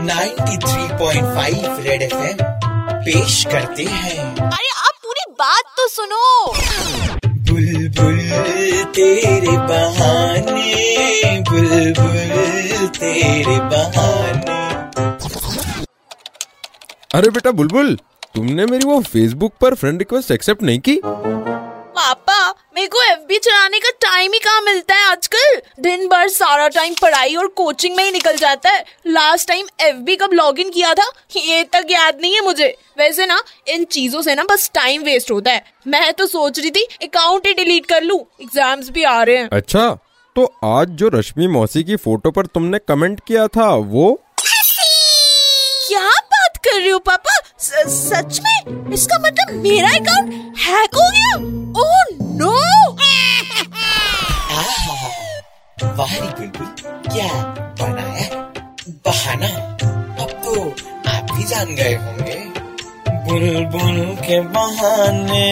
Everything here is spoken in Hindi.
93.5 रेड एफएम पेश करते हैं। अरे आप पूरी बात तो सुनो। बुलबुल तेरे बहाने बुलबुल तेरे बहाने। अरे बेटा बुलबुल तुमने मेरी वो फेसबुक पर फ्रेंड रिक्वेस्ट एक्सेप्ट नहीं की? पापा मेरे को एफबी चलाने का टाइम ही कहाँ मिलता है आजकल? भर सारा टाइम पढ़ाई और कोचिंग में ही निकल जाता है। लास्ट टाइम एफबी कब लॉगिन किया था ये तक याद नहीं है मुझे। वैसे ना इन चीज़ों से ना बस टाइम वेस्ट होता है। मैं तो सोच रही थी अकाउंट ही डिलीट कर लूँ। एग्ज़ाम्स भी आ रहे हैं। अच्छा तो आज जो रश्मि मौसी की फ़ोटो पर तुमने कमेंट किया था वो? क्या बात कर रहे हो पापा? स, सच में? इसका मतलब मेरा अकाउंट हैक वाह रे बुलबुल क्या बनाया बहाना अब तो आप भी जान गए होंगे बुलबुल के बहाने